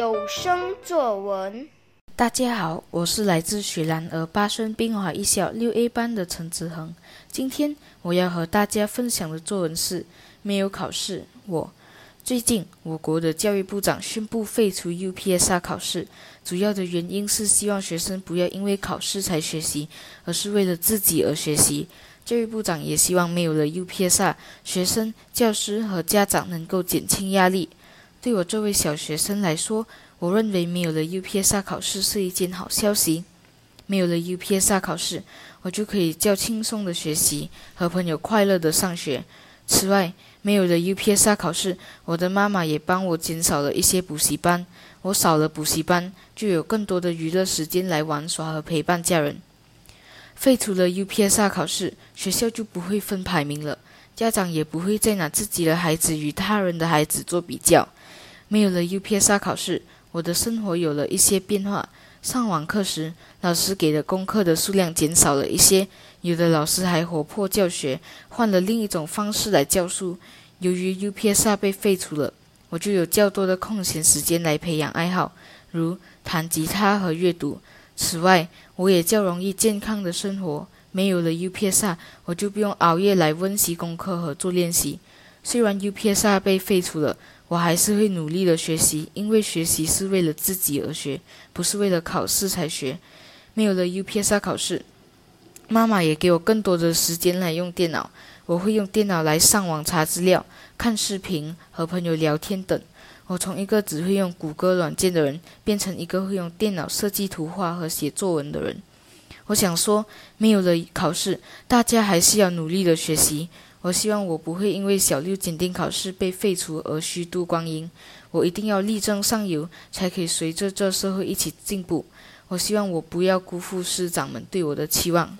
有声作文。大家好，我是来自雪兰莪巴生滨华一小六 A 班的陈子恒。今天我要和大家分享的作文是：没有考试。我最近，我国的教育部长宣布废除 UPSR 考试，主要的原因是希望学生不要因为考试才学习，而是为了自己而学习。教育部长也希望没有了 UPSR，学生、教师和家长能够减轻压力。对我这位小学生来说，我认为没有了 UPSR 考试是一件好消息。没有了 UPSR 考试，我就可以较轻松的学习，和朋友快乐的上学。此外，没有了 UPSR 考试，我的妈妈也帮我减少了一些补习班。我少了补习班，就有更多的娱乐时间来玩耍和陪伴家人。废除了 UPSR 考试，学校就不会分排名了，家长也不会再拿自己的孩子与他人的孩子做比较。没有了 UPSR 考试，我的生活有了一些变化。上网课时，老师给的功课的数量减少了一些，有的老师还活泼教学，换了另一种方式来教书。由于 UPSR 被废除了，我就有较多的空闲时间来培养爱好，如弹吉他和阅读。此外，我也较容易健康的生活。没有了 UPSR，我就不用熬夜来温习功课和做练习。虽然 UPSR 被废除了，我还是会努力的学习，因为学习是为了自己而学，不是为了考试才学。没有了 UPSR 考试，妈妈也给我更多的时间来用电脑。我会用电脑来上网查资料、看视频、和朋友聊天等。我从一个只会用谷歌软件的人，变成一个会用电脑设计图画和写作文的人。我想说，没有了考试，大家还是要努力的学习。我希望我不会因为小六检定考试被废除而虚度光阴，我一定要力争上游，才可以随着这社会一起进步。我希望我不要辜负师长们对我的期望。